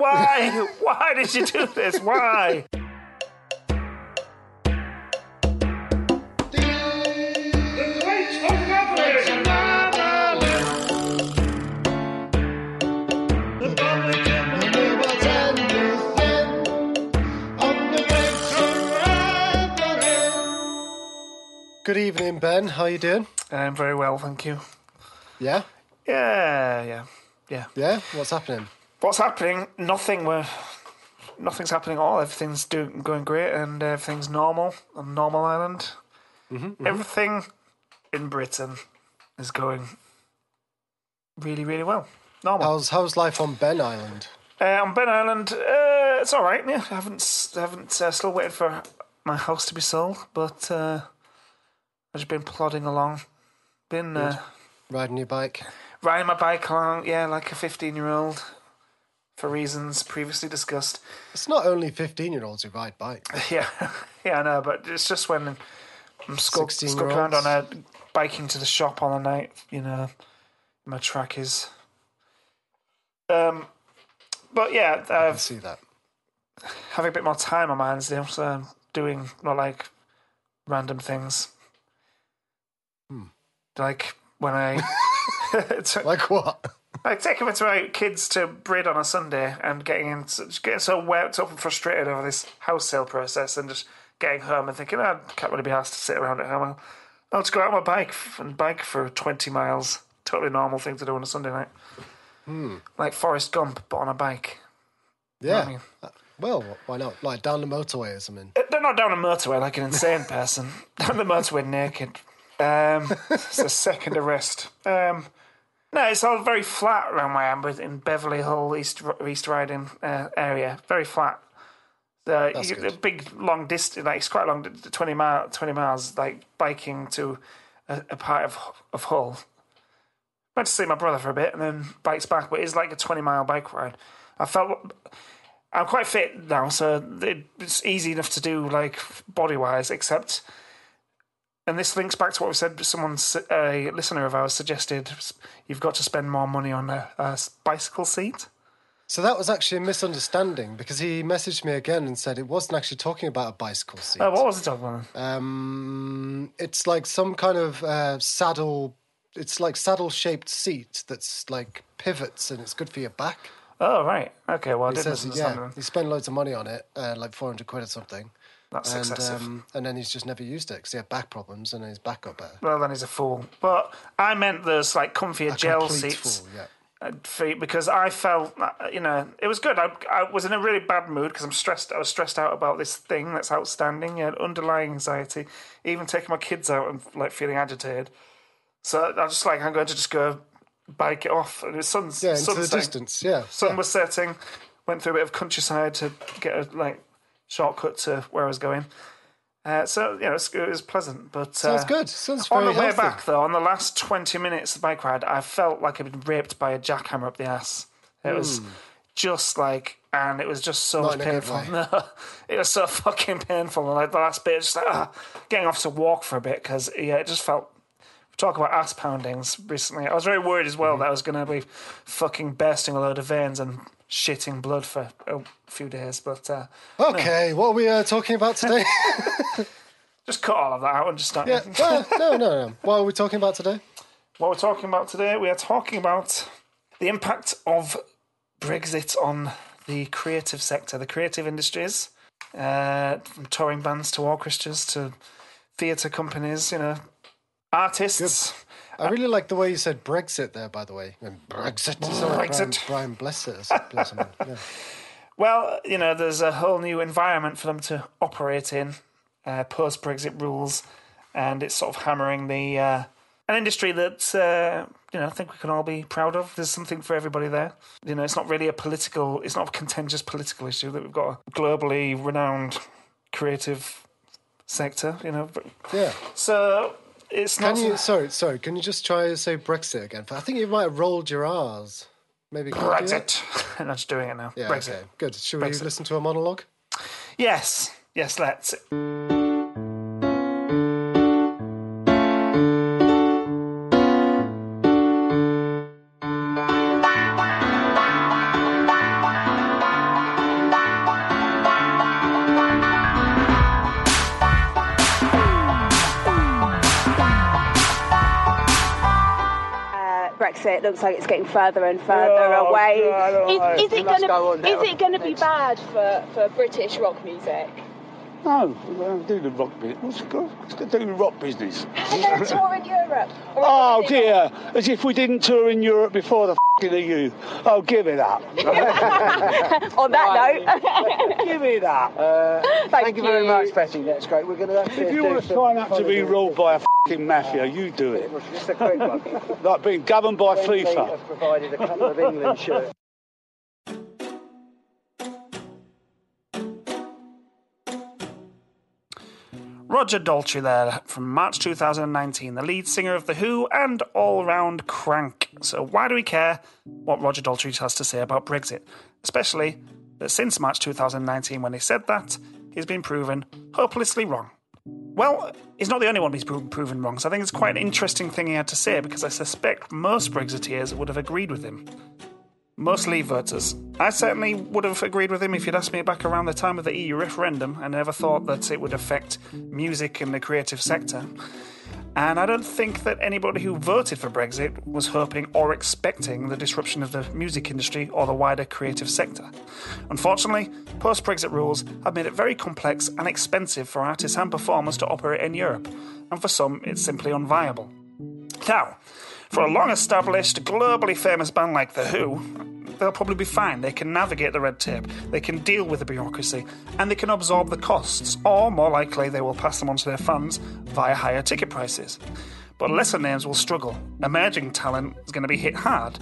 why? why did you do this? Why? Good evening, Ben. How are you doing? I'm very well, thank you. Yeah, Yeah, yeah, yeah. yeah. What's happening? What's happening? Nothing. We're nothing's happening at all. Everything's doing going great, and everything's normal on Normal Island. Everything in Britain is going really, really well. Normal. How's how's life on Ben Island? Uh, on Ben Island, uh, it's all right. Yeah, I haven't, s- I haven't. Uh, still waiting for my house to be sold, but uh, I've just been plodding along. Been uh, Riding your bike? riding my bike along, yeah, like a fifteen-year-old, for reasons previously discussed. It's not only fifteen-year-olds who ride bikes. Yeah, yeah, I know, but it's just when I'm skulk, skulk around 16-year-olds. on a biking to the shop on a night, you know, my track is. Um, but yeah, I I've see that. having a bit more time on my hands now, so I'm doing not like random things. Hmm. Like when I Like what? like taking my my kids to Brid on a Sunday and getting in, getting so worked up and frustrated over this house sale process, and just getting home and thinking, "Oh, I can't really be asked to sit around at home. I'll, I'll just go out on my bike and bike for twenty miles. Totally normal thing to do on a Sunday night, like Forrest Gump, but on a bike. Yeah. I mean- Uh, Well, why not? Like down the motorway or something. They're not down a motorway like an insane person. down the motorway naked. Um, it's a second arrest. Um, no, it's all very flat around am, but in Beverley Hill, East East Riding uh, area, very flat. You- the big long distance, like it's quite long, twenty mile, twenty miles, like biking to a, a part of of Hull. Went to see my brother for a bit and then bikes back, but it's like a twenty mile bike ride. I felt I'm quite fit now, so it- it's easy enough to do, like body wise. Except, and this links back to what we said. Someone, a listener of ours, suggested you've got to spend more money on a, a bicycle seat. So that was actually a misunderstanding because he messaged me again and said it wasn't actually talking about a bicycle seat. Oh, what was it talking about? Um, it's like some kind of uh, saddle. It's like saddle-shaped seat that's like pivots and it's good for your back. Oh, right. Okay. Well, I He didn't says, yeah, he spent loads of money on it, uh, like four hundred quid or something, That's and excessive. um, and then he's just never used it because he had back problems and his back got better. well, then he's a fool. But I meant there's like comfier gel Complete seats. fool, yeah. uh, feet because I felt, you know, it was good. I, I was in a really bad mood because I'm stressed. I was stressed out about this thing that's outstanding, yeah, underlying anxiety. Even taking my kids out and like feeling agitated. So I was just like, I'm going to just go bike it off. And it was sun's Yeah, into sun the setting. distance. Yeah, Sun yeah. was setting. Went through a bit of countryside to get a like shortcut to where I was going. Uh, so you know, it was, it was pleasant. But Sounds uh, good. Sounds on the way healthy. back, though, on the last 20 minutes of the bike ride, I felt like I'd been raped by a jackhammer up the ass. It was just like, and it was just so Hmm. Not much in a good painful. No, it was so fucking painful. And like the last bit, just like, ah, getting off to walk for a bit because, yeah, it just felt. Talk about ass poundings recently. I was very worried as well that I was going to be fucking bursting a load of veins and shitting blood for a few days. But uh, Okay, what are we uh, talking about today? just cut all of that out and just start. yeah, well, no, no, no. What are we talking about today? What we're talking about today, we are talking about the impact of Brexit on the creative sector, the creative industries, uh, from touring bands to orchestras to theatre companies, you know, artists. I really like the way you said Brexit there, by the way. And Brexit. You sound like Brexit. Brian, Brian Blessed. Yeah. Well, you know, there's a whole new environment for them to operate in, uh, post Brexit rules, and it's sort of hammering the uh, an industry that uh, you know I think we can all be proud of. There's something for everybody there. You know, it's not really a political, it's not a contentious political issue that we've got a globally renowned creative sector. You know, yeah. so it's not. Can you, sorry, sorry, can you just try to say Brexit again? I think you might have rolled your R's. Maybe? Brexit. I'm just doing it now. Yeah, Brexit. okay, good. Should we listen to a monologue? Yes, yes, let's. Brexit looks like it's getting further and further Oh, away. God, is, is it gonna, now. is it going to be bad for, for British rock music? No, we don't do the rock business. What's it called? What's to do with rock business? And then a tour in Europe. Oh is it- dear, as if we didn't tour in Europe before the f***ing EU. Oh, give it up. On that note, give it up. Uh, thank, Thank you very much, Betty. That's great. We're going to have to. If you do want to some sign up to be holiday- ruled by a f***ing mafia, you do it. Just a quick one. Like being governed by Friendly FIFA. have provided a couple of England shirts. Roger Daltrey there from March 2019, the lead singer of The Who and all round crank. So, why do we care what Roger Daltrey has to say about Brexit? Especially that since March 2019, when he said that, he's been proven hopelessly wrong. Well, he's not the only one he's proven wrong, so I think it's quite an interesting thing he had to say because I suspect most Brexiteers would have agreed with him. Most Leave voters. I certainly would have agreed with him if you'd asked me back around the time of the EU referendum. I never thought that it would affect music and the creative sector. And I don't think that anybody who voted for Brexit was hoping or expecting the disruption of the music industry or the wider creative sector. Unfortunately, post Brexit rules have made it very complex and expensive for artists and performers to operate in Europe, and for some, it's simply unviable. Now, for a long established, globally famous band like The Who, they'll probably be fine. They can navigate the red tape, they can deal with the bureaucracy, and they can absorb the costs, or more likely, they will pass them on to their fans via higher ticket prices. But lesser names will struggle. Emerging talent is going to be hit hard.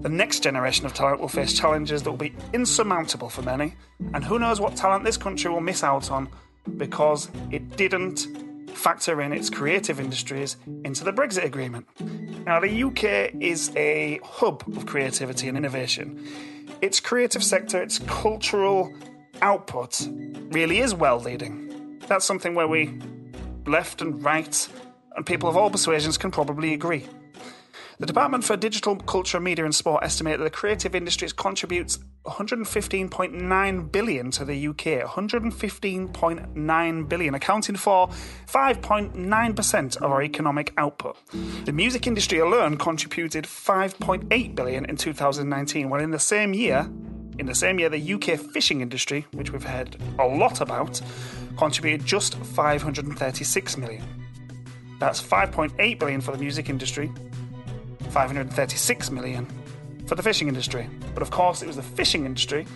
The next generation of talent will face challenges that will be insurmountable for many, and who knows what talent this country will miss out on because it didn't factor in its creative industries into the Brexit Agreement. Now, the UK is a hub of creativity and innovation. Its creative sector, its cultural output, really is well leading. That's something where we, left and right, and people of all persuasions can probably agree. The Department for Digital Culture, Media and Sport estimate that the creative industries contributes 115.9 billion to the UK. 115.9 billion, accounting for 5.9% of our economic output. The music industry alone contributed 5.8 billion in 2019, while in the same year, in the same year, the UK fishing industry, which we've heard a lot about, contributed just 536 million. That's 5.8 billion for the music industry, 536 million for the fishing industry. But of course, it was the fishing industry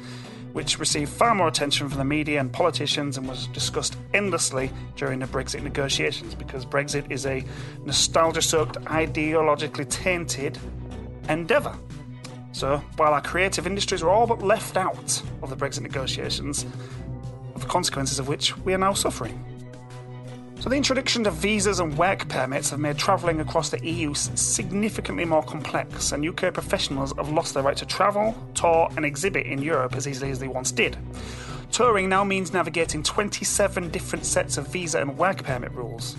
which received far more attention from the media and politicians and was discussed endlessly during the Brexit negotiations because Brexit is a nostalgia soaked, ideologically tainted endeavour. So, while our creative industries were all but left out of the Brexit negotiations, the consequences of which we are now suffering. So, the introduction of visas and work permits have made travelling across the EU significantly more complex, and UK professionals have lost their right to travel, tour, and exhibit in Europe as easily as they once did. Touring now means navigating 27 different sets of visa and work permit rules.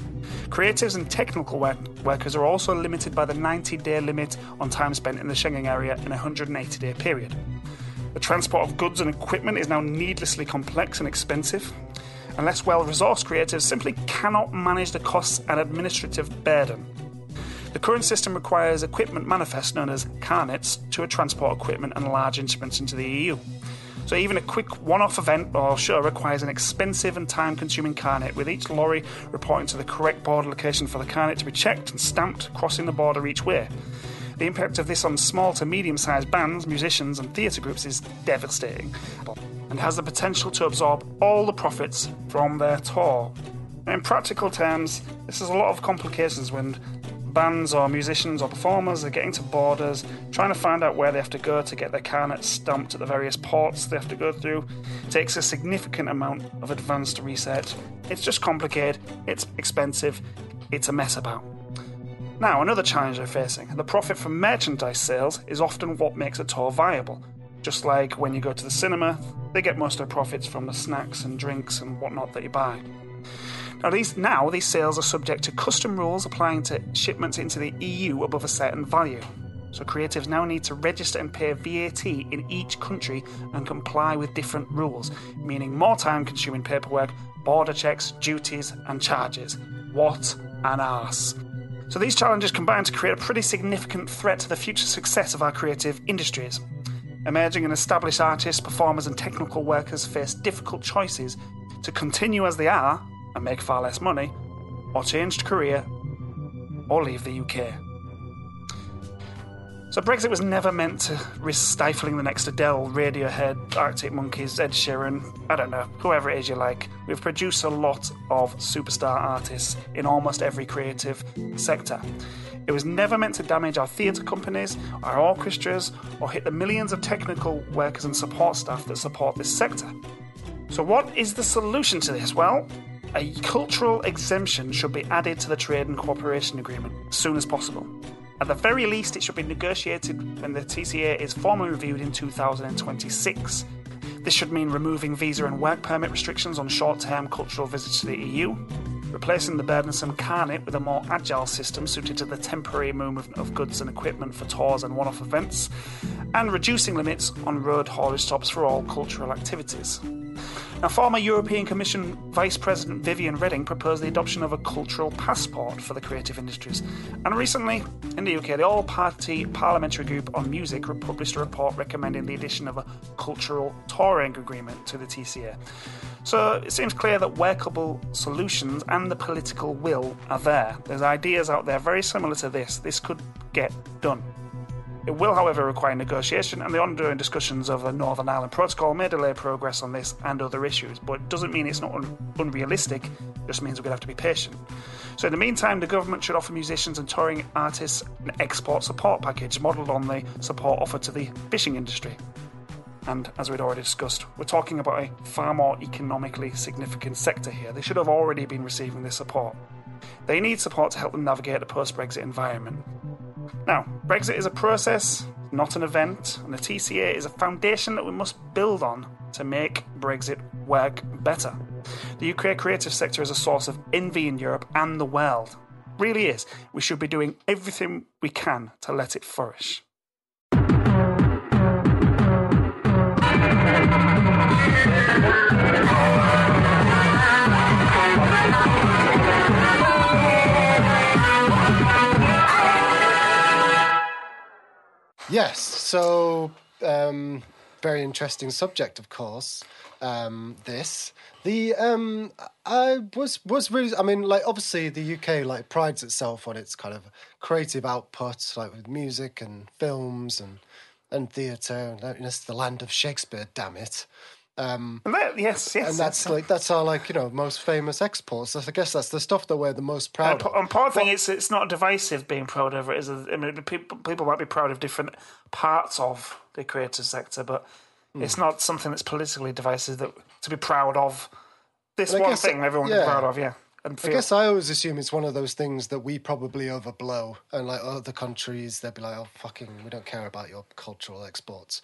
Creatives and technical work- workers are also limited by the 90 day limit on time spent in the Schengen area in a 180 day period. The transport of goods and equipment is now needlessly complex and expensive. And less well resourced creatives simply cannot manage the costs and administrative burden. The current system requires equipment manifests known as carnets to transport equipment and large instruments into the EU. So even a quick one-off event or show requires an expensive and time-consuming carnet, with each lorry reporting to the correct border location for the carnet to be checked and stamped, crossing the border each way. The impact of this on small to medium-sized bands, musicians, and theatre groups is devastating, and has the potential to absorb all the profits from their tour. In practical terms, this is a lot of complications when bands or musicians or performers are getting to borders, trying to find out where they have to go to get their carnet stamped at the various ports they have to go through. It takes a significant amount of advanced research. It's just complicated, it's expensive, it's a mess about. Now, another challenge they're facing the profit from merchandise sales is often what makes a tour viable. Just like when you go to the cinema, they get most of their profits from the snacks and drinks and whatnot that you buy. Now these, now, these sales are subject to custom rules applying to shipments into the EU above a certain value. So creatives now need to register and pay VAT in each country and comply with different rules, meaning more time consuming paperwork, border checks, duties, and charges. What an arse. So these challenges combine to create a pretty significant threat to the future success of our creative industries. Emerging and established artists, performers, and technical workers face difficult choices to continue as they are and make far less money, or change career, or leave the UK. So Brexit was never meant to risk stifling the next Adele, Radiohead, Arctic Monkeys, Ed Sheeran, I don't know, whoever it is you like. We've produced a lot of superstar artists in almost every creative sector. It was never meant to damage our theatre companies, our orchestras, or hit the millions of technical workers and support staff that support this sector. So, what is the solution to this? Well, a cultural exemption should be added to the Trade and Cooperation Agreement as soon as possible. At the very least, it should be negotiated when the TCA is formally reviewed in 2026. This should mean removing visa and work permit restrictions on short term cultural visits to the EU, replacing the burdensome carnet with a more agile system suited to the temporary movement of goods and equipment for tours and one off events, and reducing limits on road haulage stops for all cultural activities. Now, former European Commission Vice President Viviane Reding proposed the adoption of a cultural passport for the creative industries. And recently, in the UK, the All Party Parliamentary Group on Music published a report recommending the addition of a cultural touring agreement to the TCA. So it seems clear that workable solutions and the political will are there. There's ideas out there very similar to this. This could get done. It will, however, require negotiation, and the ongoing discussions of the Northern Ireland Protocol may delay progress on this and other issues, but it doesn't mean it's not un- unrealistic, it just means we're going to have to be patient. So, in the meantime, the government should offer musicians and touring artists an export support package modelled on the support offered to the fishing industry. And as we'd already discussed, we're talking about a far more economically significant sector here. They should have already been receiving this support. They need support to help them navigate the post Brexit environment. Now, Brexit is a process, not an event, and the TCA is a foundation that we must build on to make Brexit work better. The UK creative sector is a source of envy in Europe and the world. Really is. We should be doing everything we can to let it flourish. Yes, so um, very interesting subject, of course. Um, this the um, I was was really I mean like obviously the UK like prides itself on its kind of creative output like with music and films and and theatre and it's the land of Shakespeare. Damn it. Um, And that, yes, yes. and that's like that's our like you know most famous exports. I guess that's the stuff that we're the most proud And of. important thing is it's not divisive being proud of it. Is I mean, people people might be proud of different parts of the creative sector, but it's Hmm. not something that's politically divisive that to be proud of. This one guess thing everyone yeah. proud of, yeah. And I guess I always assume it's one of those things that we probably overblow, and like other countries, they'd be like, "Oh, fucking, we don't care about your cultural exports."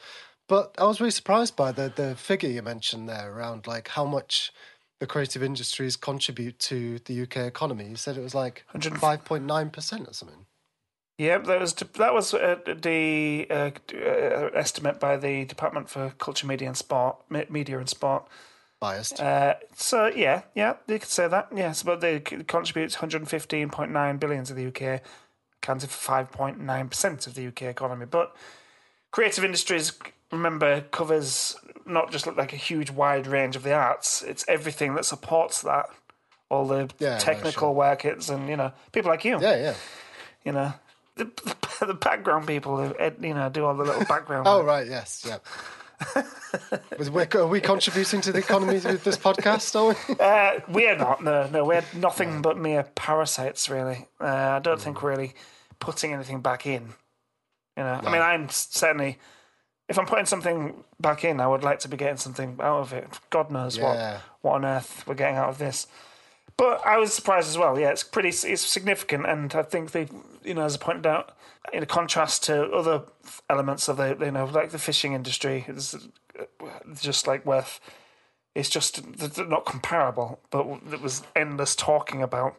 But I was really surprised by the the figure you mentioned there around like how much the creative industries contribute to the UK economy. You said it was like 100 five point nine percent or something. yeah, that was that was uh, the uh, uh, estimate by the Department for Culture, Media and Sport, Media and Sport. Biased. Uh, so yeah, yeah, you could say that. Yes, but they contribute 115.9 billion to the UK, accounting for 5.9 percent of the UK economy. But creative industries, remember, covers not just like a huge wide range of the arts. It's everything that supports that. All the Yeah, no, technical sure. work it's and you know people like you, yeah, yeah. you know the, the background people who you know do all the little background. Oh work. right, yes, yeah. Are we contributing to the economy with this podcast? Are we? Uh, we're not. No, no, we're nothing but mere parasites. Really, uh, I don't think we're really putting anything back in. You know, I mean, I'm certainly. If I'm putting something back in, I would like to be getting something out of it. God knows Yeah. what what on earth we're getting out of this. But I was surprised as well. Yeah, it's pretty, it's significant, and I think they, you know, as I pointed out, in contrast to other elements of the, you know, like the fishing industry, it's just like worth it's just not comparable, but it was endless talking about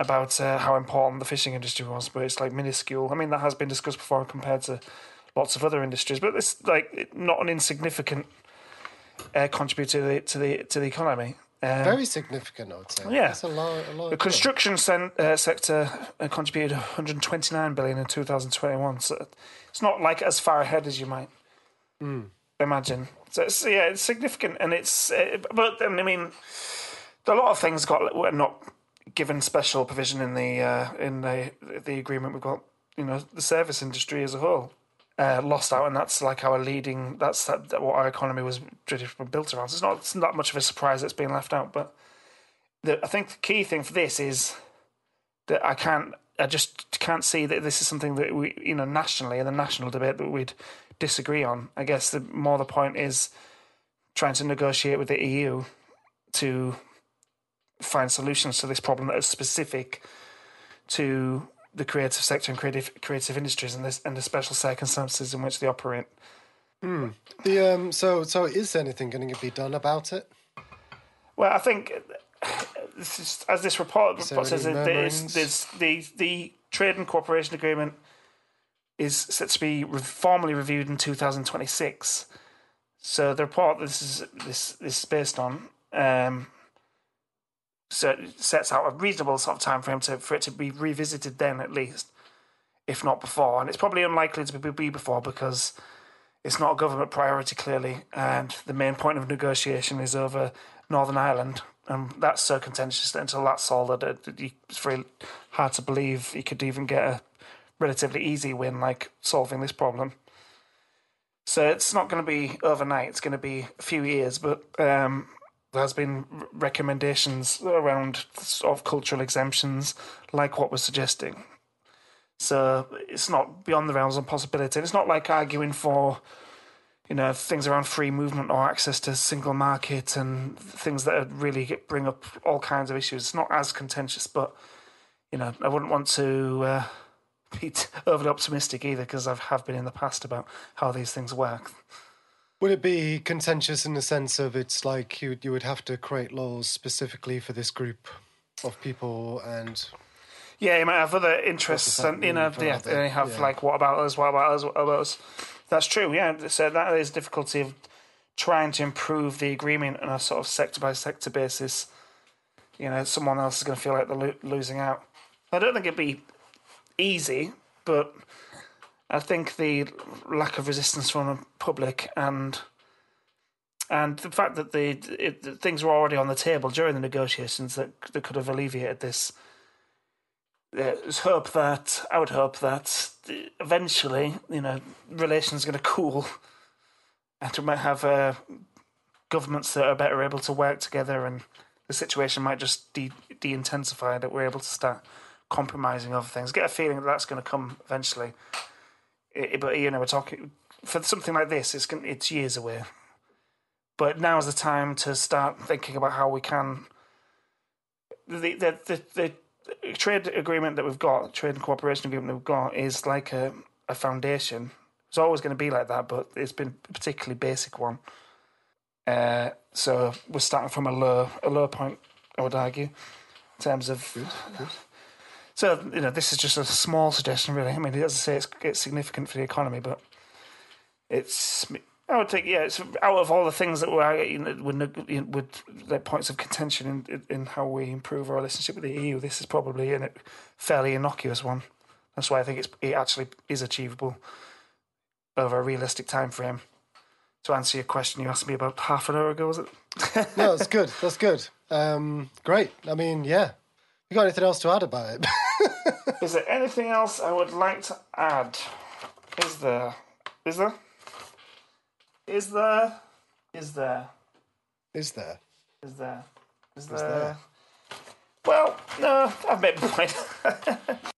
about uh, how important the fishing industry was, but it's like minuscule. I mean, that has been discussed before compared to lots of other industries, but it's like not an insignificant uh, contributor to the to the to the economy. Um, Very significant, I would say. Yeah. That's a lot. A lot the construction sen- uh, sector uh, contributed 129 billion in 2021. So it's not like as far ahead as you might imagine. So it's, yeah, it's significant, and it's. Uh, but I mean, a lot of things got were not given special provision in the uh, in the the agreement. We've got you know the service industry as a whole. Uh, lost out, and that's like our leading. That's that, that what our economy was built around. So it's not it's not much of a surprise it's being left out. But the, I think the key thing for this is that I can't. I just can't see that this is something that we, you know, nationally in the national debate that we'd disagree on. I guess the more the point is trying to negotiate with the EU to find solutions to this problem that are specific to the creative sector and creative creative industries and this and the special circumstances in which they operate. The um. So so is anything going to be done about it? Well, I think this is, as this report, report says, there's, there's the the trade and cooperation agreement is set to be re- formally reviewed in 2026. So the report this is this this is based on um, sets out a reasonable sort of time frame to for it to be revisited then at least, if not before. And it's probably unlikely to be, be before because it's not a government priority clearly, and the main point of negotiation is over Northern Ireland, and that's so contentious that until that's solved, it's very hard to believe you could even get a relatively easy win like solving this problem. So it's not going to be overnight. It's going to be a few years, but um, there's been recommendations around sort of cultural exemptions, like what we're suggesting. So it's not beyond the realms of possibility. It's not like arguing for, you know, things around free movement or access to single market and things that really get, bring up all kinds of issues. It's not as contentious, but you know, I wouldn't want to uh, be overly optimistic either because I have been in the past about how these things work. Would it be contentious in the sense of it's like you you would have to create laws specifically for this group of people and Yeah, you might have other interests, and you know, mean for yeah, other- they have yeah. like, what about us? What about us? What about us? That's true. Yeah, so that is difficulty of trying to improve the agreement on a sort of sector by sector basis. You know, someone else is going to feel like they're lo- losing out. I don't think it'd be easy, but I think the lack of resistance from the public and and the fact that the it, things were already on the table during the negotiations that that could have alleviated this there's hope that I would hope that eventually, you know, relations are going to cool, and we might have uh, governments that are better able to work together, and the situation might just de intensify. That we're able to start compromising over things. Get a feeling that that's going to come eventually. I- but you know, we're talking for something like this. It's it's years away. But now is the time to start thinking about how we can the the the, the trade agreement that we've got, trade and cooperation agreement that we've got, is like a, a foundation. It's always going to be like that, but it's been a particularly basic one. Uh, so we're starting from a low a low point, I would argue, in terms of. So you know, this is just a small suggestion, really. I mean, as I say, it's it's significant for the economy, but it's I would think yeah, it's out of all the things that were you know, would you know, would like points of contention in, in in how we improve our relationship with the EU. This is probably a fairly innocuous one. That's why I think it's it actually is achievable over a realistic time frame. To answer your question, you asked me about half an hour ago, was it? no, that's good. That's good. Um, great. I mean, yeah. You got anything else to add about it? Is there anything else I would like to add? Is there? Is there? Is there? Is there? Is there? Is there? Is there? there? Well, no, I've made my point.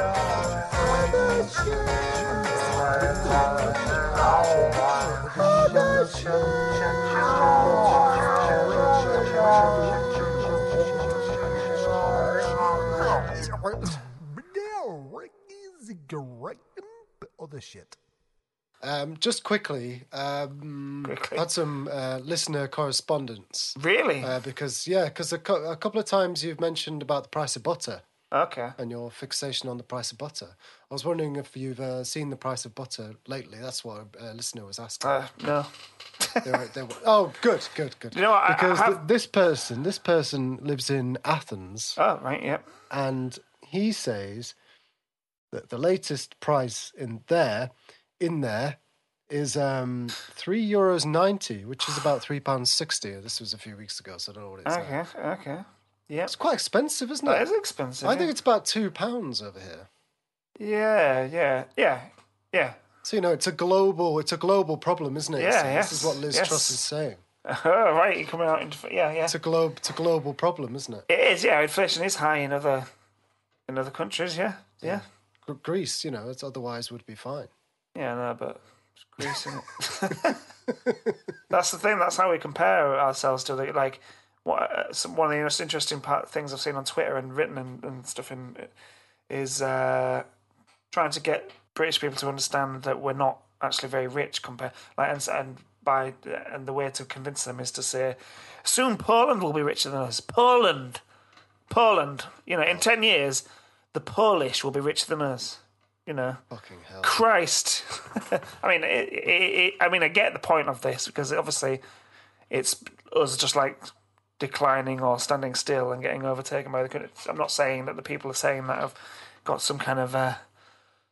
Direct other shit. Um, just quickly, um, Quickly. had some uh, listener correspondence Really? uh, because yeah, because a, cou- a couple of times you've mentioned about the price of butter okay. and your fixation on the price of butter. I was wondering if you've uh, seen the price of butter lately. That's what a listener was asking. Uh, no. They were- they were- oh, good, good, good. You know what, I- I Because have- th- this person, this person lives in Athens, Oh, right. Yep. and he says that the latest price in there, in there, is um, three euros ninety, which is about three pounds sixty. This was a few weeks ago, so I don't know what it is. now. Okay. Okay. Yep. It's quite expensive, isn't it? That is expensive. I yeah. think it's about two pounds over here. Yeah. Yeah. Yeah. Yeah. So you know, it's a global, it's a global problem, isn't it? Yeah, So yes, This is what Liz yes. Truss is saying. Oh, right. You're coming out into yeah. Yeah. It's a globe, it's a global problem, isn't it? It is. Yeah. Inflation is high in other in other countries. Yeah. Yeah. Gr- Greece, you know, it's otherwise would be fine. Yeah. no, but it's Greece, that's the thing. That's how we compare ourselves to the like. What uh, some, one of the most interesting part, things I've seen on Twitter and written and, and stuff in is uh, trying to get British people to understand that we're not actually very rich compared like and, and by and the way to convince them is to say soon Poland will be richer than us. Poland, Poland. You know, in ten years, the Polish will be richer than us. You know. Fucking hell. Christ. I mean, it, it, it, I mean, I get the point of this because obviously it's us just like declining or standing still and getting overtaken by the country. I'm not saying that the people are saying that have got some kind of uh,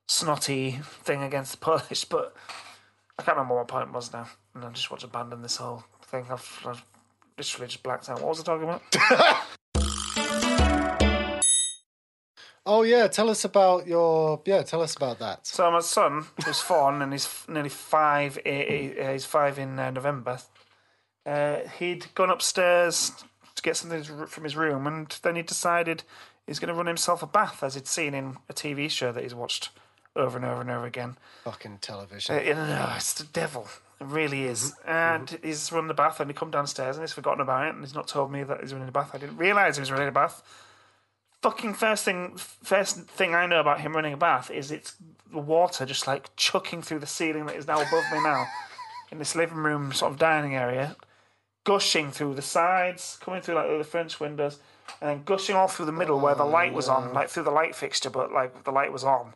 snotty thing against the Polish, but I can't remember what my point was now, and I just want to abandon this whole thing. I've, I've literally just blacked out. What was I talking about? Oh yeah, tell us about your yeah, tell us about that. So my son, was four and he's nearly five, eh, eh, he's five in uh, November. Uh, he'd gone upstairs to get something from his room, and then he decided he's going to run himself a bath, as he'd seen in a TV show that he's watched over and over and over again. Fucking television. Uh, know, it's the devil. It really is. And he's run the bath, and he come downstairs, and he's forgotten about it, and he's not told me that he's running a bath. I didn't realise he was running a bath. Fucking first thing, first thing I know about him running a bath is it's the water just like chucking through the ceiling that is now above me now, in this living room sort of dining area, gushing through the sides, coming through like the French windows, and then gushing all through the middle where the light was on, like through the light fixture, but like the light was on.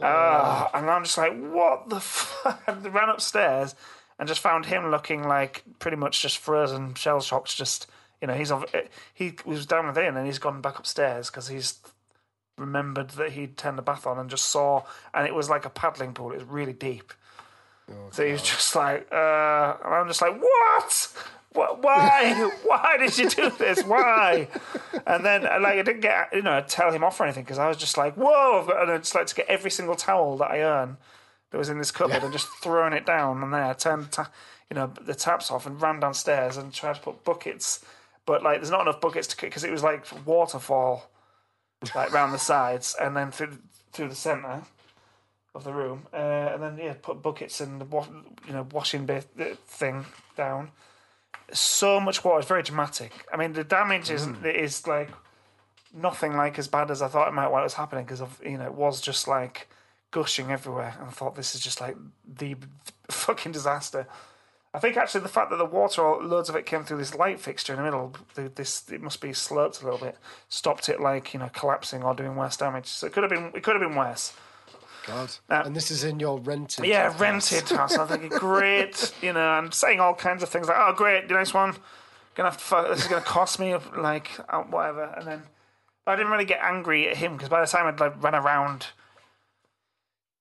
Ah, and I'm just like, what the fuck? I ran upstairs and just found him looking like pretty much just frozen, shell shocked. Just you know, he's of he was down within and he's gone back upstairs because he's remembered that he'd turned the bath on and just saw, and it was like a paddling pool. It was really deep. so he was just like, uh, and I'm just like, what? What? Why? Why did you do this? Why? And then, uh, like, I didn't get, you know, tell him off or anything because I was just like, whoa! I've got, and I just like to get every single towel that I earn that was in this cupboard and just throwing it down. And then I turned, ta- you know, the taps off and ran downstairs and tried to put buckets, but like, there's not enough buckets to because it was like waterfall, like round the sides and then through through the centre of the room, uh, and then yeah, put buckets and the wa- you know washing bit thing down. So much water. It's very dramatic. I mean, the damage is is like nothing like as bad as I thought it might while it was happening because of you know it was just like gushing everywhere, and I thought this is just like the fucking disaster. I think actually the fact that the water, loads of it came through this light fixture in the middle, this it must be sloped a little bit, stopped it like you know collapsing or doing worse damage. So it could have been it could have been worse. God. Uh, and this is in your rented. Yeah, house. rented house. I'm thinking, great, you know, and saying all kinds of things like, "Oh, great, the nice one." Gonna have to. fu- This is gonna cost me like uh, whatever, and then I didn't really get angry at him because by the time I'd like run around,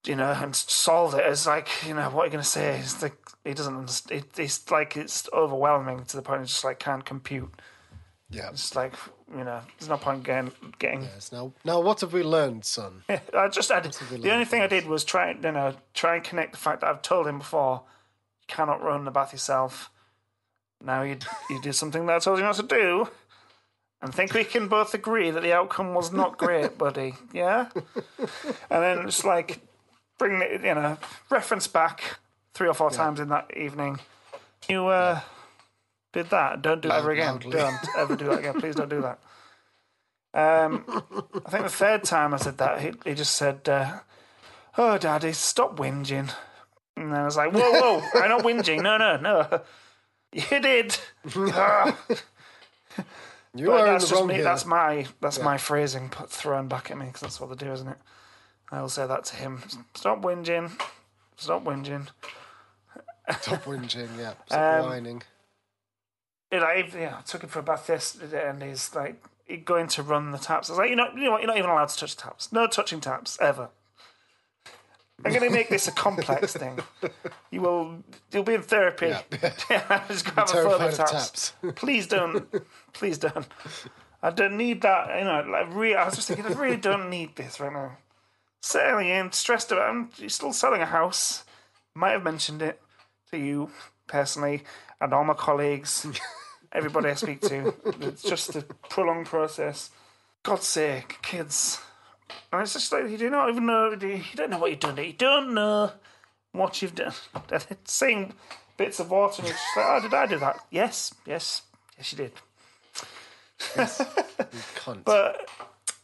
you know, and solved it, it's like, you know, what are you gonna say? It's like he doesn't. understand. It, it's like it's overwhelming to the point he just like can't compute. Yeah. It's like you know, there's no point getting getting Yes. Now, now, what have we learned, son? I just I, we the only thing I did was try you know try and connect the fact that I've told him before you cannot run the bath yourself. Now you you did something that I told you not to do, and think we can both agree that the outcome was not great, buddy. Yeah, and then it's like bring it you know reference back three or four times in that evening. You uh, did that. Don't do that ever again. loudly. Don't ever do that again. Please don't do that. Um, I think the third time I said that, he, he just said, uh, "Oh, Daddy, stop whinging." And then I was like, "Whoa, whoa! I'm not whinging. No, no, no. You did." Ah. You But are in that's the just wrong me. here. That's my that's my phrasing put thrown back at me because that's what they do, isn't it? I will say that to him. Stop whinging. Stop whinging. Stop whinging, yeah. Stop Um, whining. I, yeah, I took him for a bath yesterday, and he's like he going to run the taps. I was like, you know, you know what? You're not even allowed to touch taps. No touching taps ever. I'm going to make this a complex thing. You will, you'll be in therapy. Yeah, yeah just grab a terrified phone taps. taps. Please don't. Please don't. I don't need that. You know, like really, I was just thinking, I really don't need this right now. Settling in, stressed about. I'm you're still selling a house. Might have mentioned it to you personally and all my colleagues, everybody I speak to. It's just a prolonged process. God's sake, kids. And it's just like you do not even know. You don't know what you've done. You don't know what you've done. Saying bits of water, and it's just like, oh, did I do that? Yes, yes, yes, you did. Cunt. But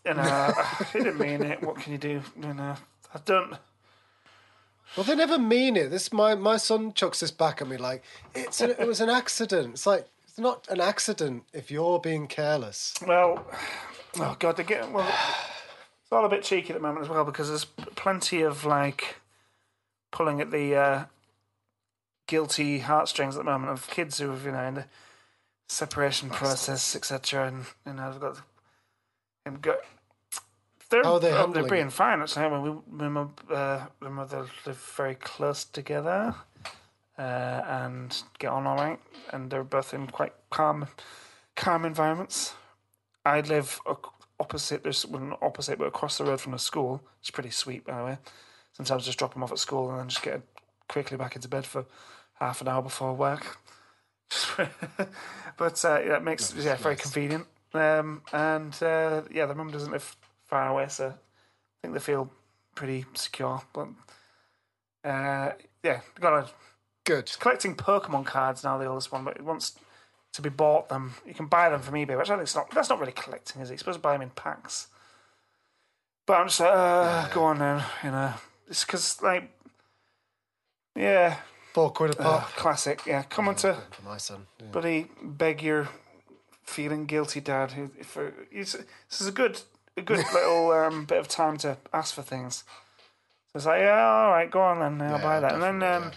you know, he didn't mean it. What can you do? You know, I don't. Well, they never mean it. This my my son chucks this back at me like it's a, it was an accident. It's like it's not an accident if you're being careless. Well, oh god, they get well. It's all a bit cheeky at the moment as well because there's plenty of like pulling at the uh, guilty heartstrings at the moment of kids who have you know in the separation process, etc. And you know, they've got him go. They're, How are they oh, they're being it? fine. Actually, when we, my, uh, my mother live very close together uh, and get on all right, and they're both in quite calm, calm environments. I live opposite. There's well, not opposite, but across the road from the school. It's pretty sweet, by the way. Sometimes just drop them off at school and then just get quickly back into bed for half an hour before work. but uh, yeah, it makes yeah very convenient. Um, and uh, yeah, the mum doesn't live far away, so I think they feel pretty secure. But uh, yeah, got a Good. collecting Pokemon cards now. The oldest one, but it wants to be bought them. You can buy them from eBay, which I think is not. That's not really collecting, is it? You're supposed to buy them in packs. But I'm just like, uh, go on then. You know, it's because like, yeah, Four quid a uh, pop classic. Yeah, come on to for my son. Yeah. buddy, beg your feeling guilty dad. For it's, this is a good, a good little um, bit of time to ask for things. So it's like, yeah, all right, go on then, I'll Yeah, buy that. And then um,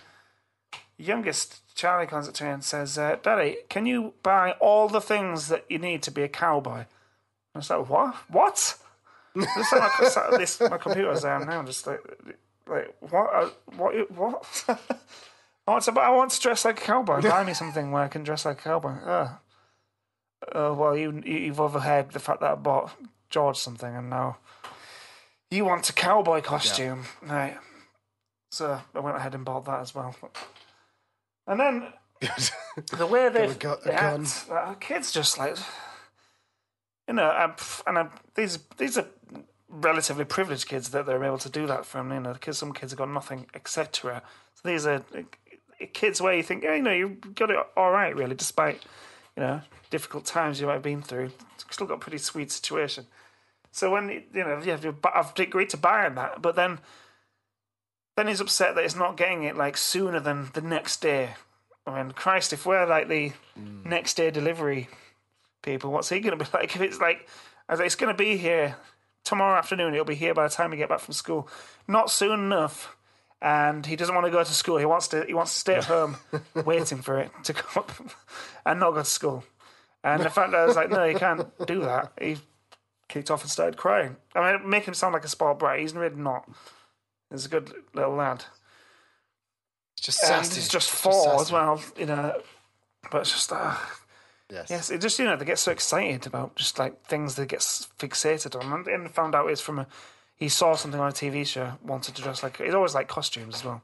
youngest Charlie comes up to me and says, uh, "Daddy, can you buy all the things that you need to be a cowboy?" And I was like, "What? What?" this, sat at this, my computer's there now. Just like, like what? Uh, what? What? I want to. I want to dress like a cowboy. Buy me something where I can dress like a cowboy. Oh well, you you've overheard the fact that I bought George something, and now you want a cowboy costume, right? So I went ahead and bought that as well. And then the way they a gu- a they gun. act, uh, kids just like you know, I'm, and I'm, these these are relatively privileged kids that they're able to do that from. You know, because some kids have got nothing, etc. So these are uh, kids where you think, yeah, you know, you've got it all right, really, despite you know difficult times you might have been through. Still got a pretty sweet situation. So when you know, yeah, I've agreed to buy him that, but then then he's upset that he's not getting it like sooner than the next day. I mean, Christ, if we're like the mm. next day delivery people, what's he going to be like? If it's like, as it's going to be here tomorrow afternoon, it'll be here by the time we get back from school. Not soon enough, and he doesn't want to go to school. He wants to. He wants to stay at home, waiting for it to come up, and not go to school. And the fact that I was like, no, you can't do that. He kicked off and started crying. I mean, make him sound like a spoiled brat. He's really not. He's a good little lad. It's just And sassy. he's just four sassy. as well, you know. But it's just, uh, Yes. yes, it just, you know, they get so excited about just like things they get fixated on. And, and found out it's from a, he saw something on a TV show, wanted to dress like, he's always like costumes as well.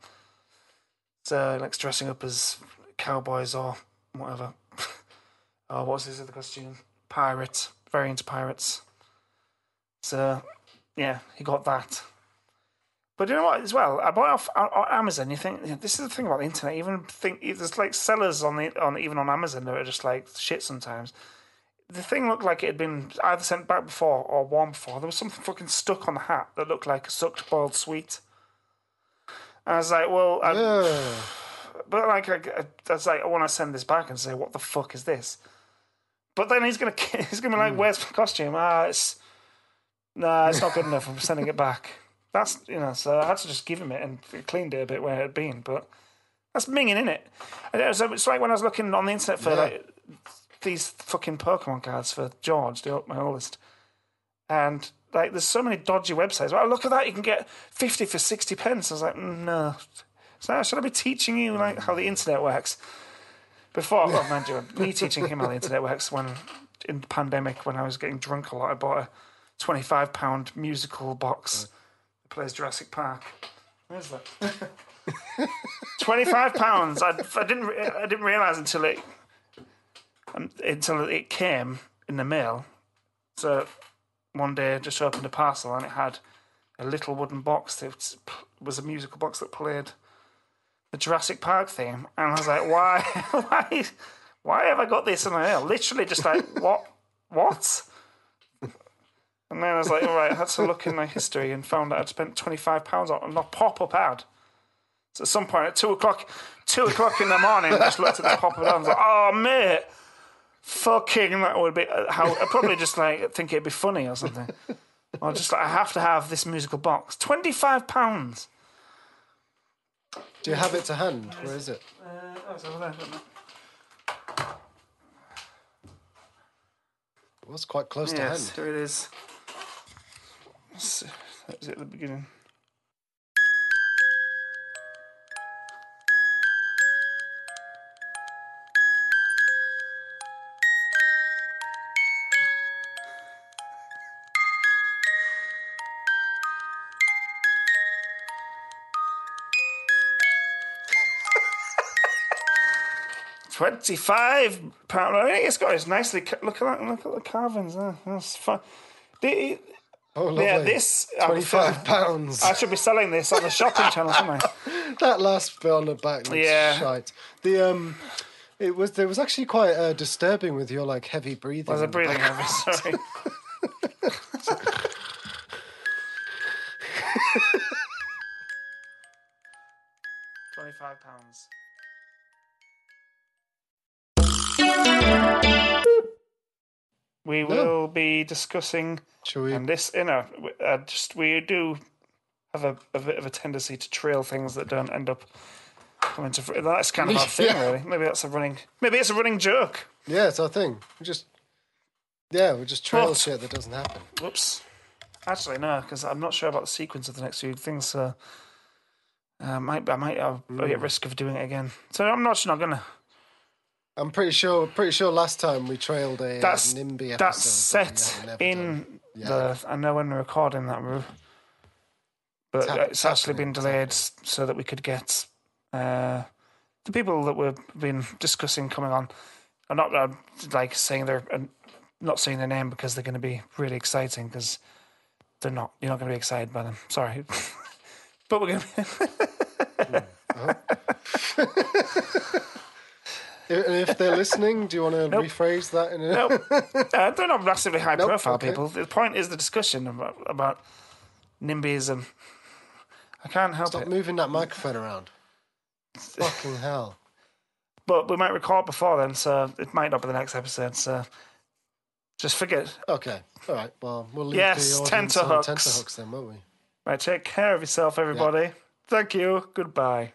So, he likes dressing up as cowboys or whatever. oh, what's his other costume? Pirate. Very into pirates. So, yeah, he got that. But you know what? As well, I bought off uh, on Amazon. You think this is the thing about the internet. Even think there's like sellers on the on even on Amazon that are just like shit sometimes. The thing looked like it had been either sent back before or worn before. There was something fucking stuck on the hat that looked like a sucked boiled sweet. And I was like, well, I, Ugh. but like, I, I was like, I want to send this back and say, what the fuck is this? But then he's gonna he's gonna be like, where's my costume? Ah, it's nah, it's not good enough. I'm sending it back. That's you know, so I had to just give him it and cleaned it a bit where it had been, but that's minging in it. And it was, it's like when I was looking on the internet for Yeah. like these fucking Pokemon cards for George, the, my oldest, and like there's so many dodgy websites. Well, look at that, you can get fifty for sixty pence. I was like, no. So should I be teaching you like how the internet works? Before, well, mind you, me teaching him how the internet works when in the pandemic when I was getting drunk a lot, I bought a twenty-five pound musical box that plays Jurassic Park. Where's that? Twenty-five pounds. I, I didn't. I didn't realize until it until it came in the mail. So one day, I just opened a parcel and it had a little wooden box that was- was a musical box that played the Jurassic Park theme, and I was like, why, why, why have I got this in my mail? Literally, just like what, what? And then I was like, all right, I had to look in my history and found that I'd spent twenty five pounds on a pop up ad. So at some point at two o'clock, two o'clock in the morning, I just looked at the pop up ad and was like, oh mate, fucking that would be how. I probably just like think it'd be funny or something. Or just like I have to have this musical box. Twenty five pounds. Do you have it to hand? Where is it? Uh, oh, it's over there, it? It was quite close to Yes, hand. here it is. S- That was it at the beginning. Twenty-five pound. I think it's got it's nicely. Look at that. Look at the carvings. There. That's fun. Oh, lovely. yeah, this. I Twenty-five pounds. I should be selling this on the shopping channel, shouldn't I? that last bit on the back looks Yeah. shite. The um, it was there was actually quite uh, disturbing with your like heavy breathing. Was the breathing heavy? Sorry. Twenty-five pounds. We will be discussing, Shall we? and this, you know, uh, just we do have a, a bit of a tendency to trail things that don't end up coming to. fr- That's kind of our thing, Yeah. really. Maybe that's a running. Maybe it's a running joke. Yeah, it's our thing. We just yeah, we just trail But- shit that doesn't happen. Whoops. Actually, no, because I'm not sure about the sequence of the next few things. So uh, might I might uh, be at risk of doing it again. So I'm not not gonna. I'm pretty sure. Pretty sure last time we trailed a uh, That's NIMBY episode. that's set in. Yeah. the. I know when we're recording that, Ru- but It's it's actually been delayed s- so that we could get uh, the people that we've been discussing coming on. I'm not uh, like saying they're uh, not saying their name because they're going to be really exciting because they're not. You're not going to be excited by them. Sorry, but we're going to. And if they're listening, do you want to rephrase that? In a... No, uh, they're not massively high profile okay. people. The point is the discussion about, about NIMBYism. I can't help Stop it. moving that microphone around. Fucking hell. But we might record before then, so it might not be the next episode. So just forget. Okay. All right. Well, we'll leave Yes, the audience on tenterhooks. then, won't we? Right, take care of yourself, everybody. Thank you. Goodbye.